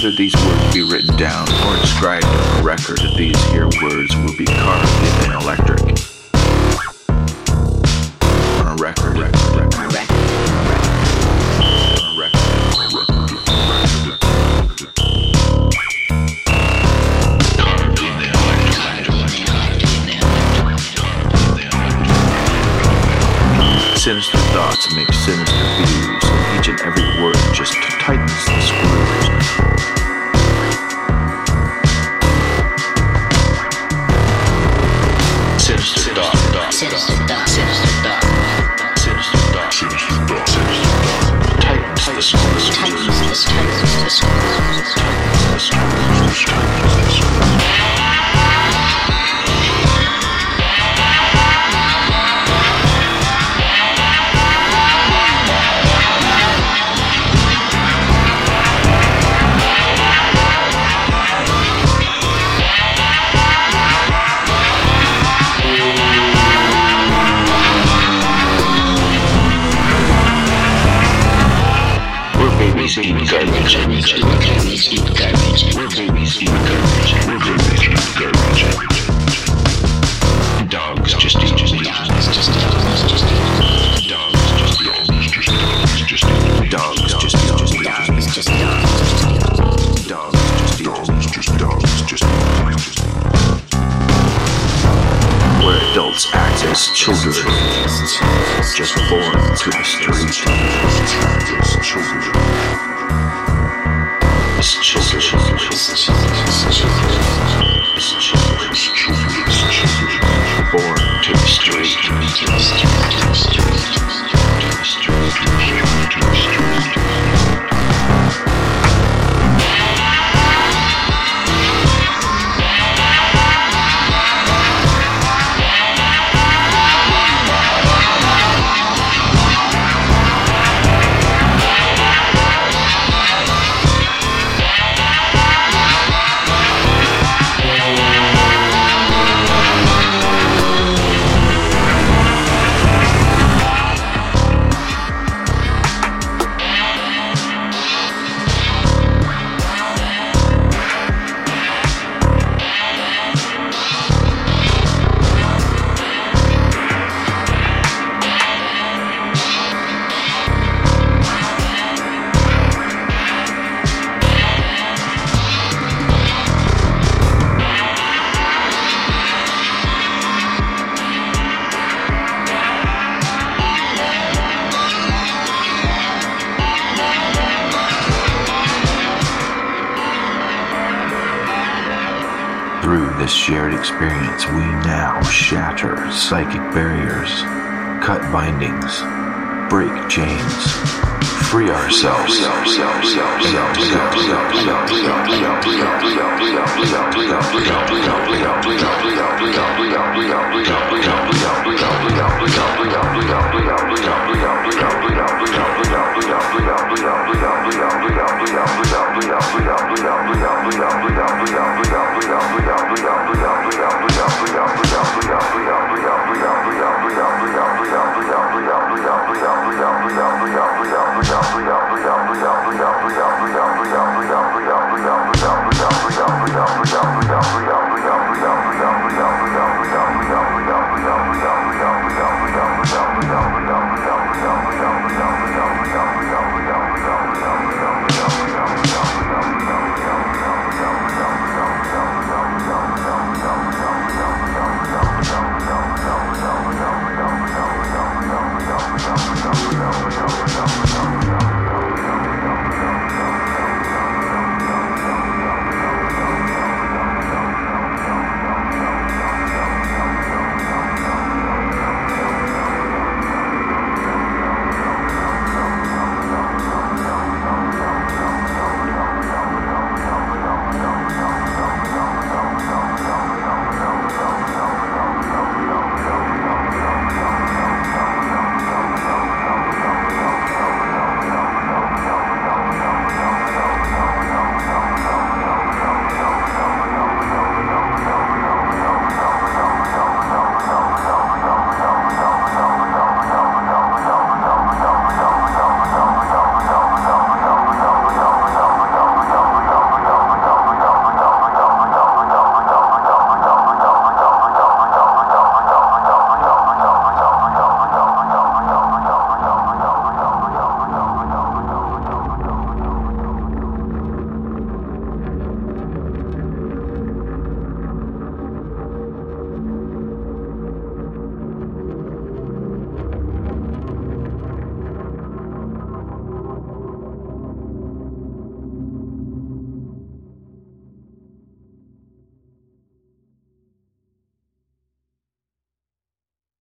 Whether these words be written down or inscribed on a record, these here words will be carved in electric. On a record, on record. Sinister thoughts make sinister views, and each and every word just tightens the screws. Garbage. We're babies eat garbage. We're babies eating garbage. We're babies eating garbage. Dogs just eat just eat. Dogs just dogs just Dogs just eat. Dogs just eat. Dogs just eat. Dogs just eat. dogs just dogs just Dogs just eat. Dogs just dogs just Where adults act as children, just born to the Born to the street. To the street. To the street. Through this shared experience, we now shatter psychic barriers, cut bindings, break chains, free ourselves,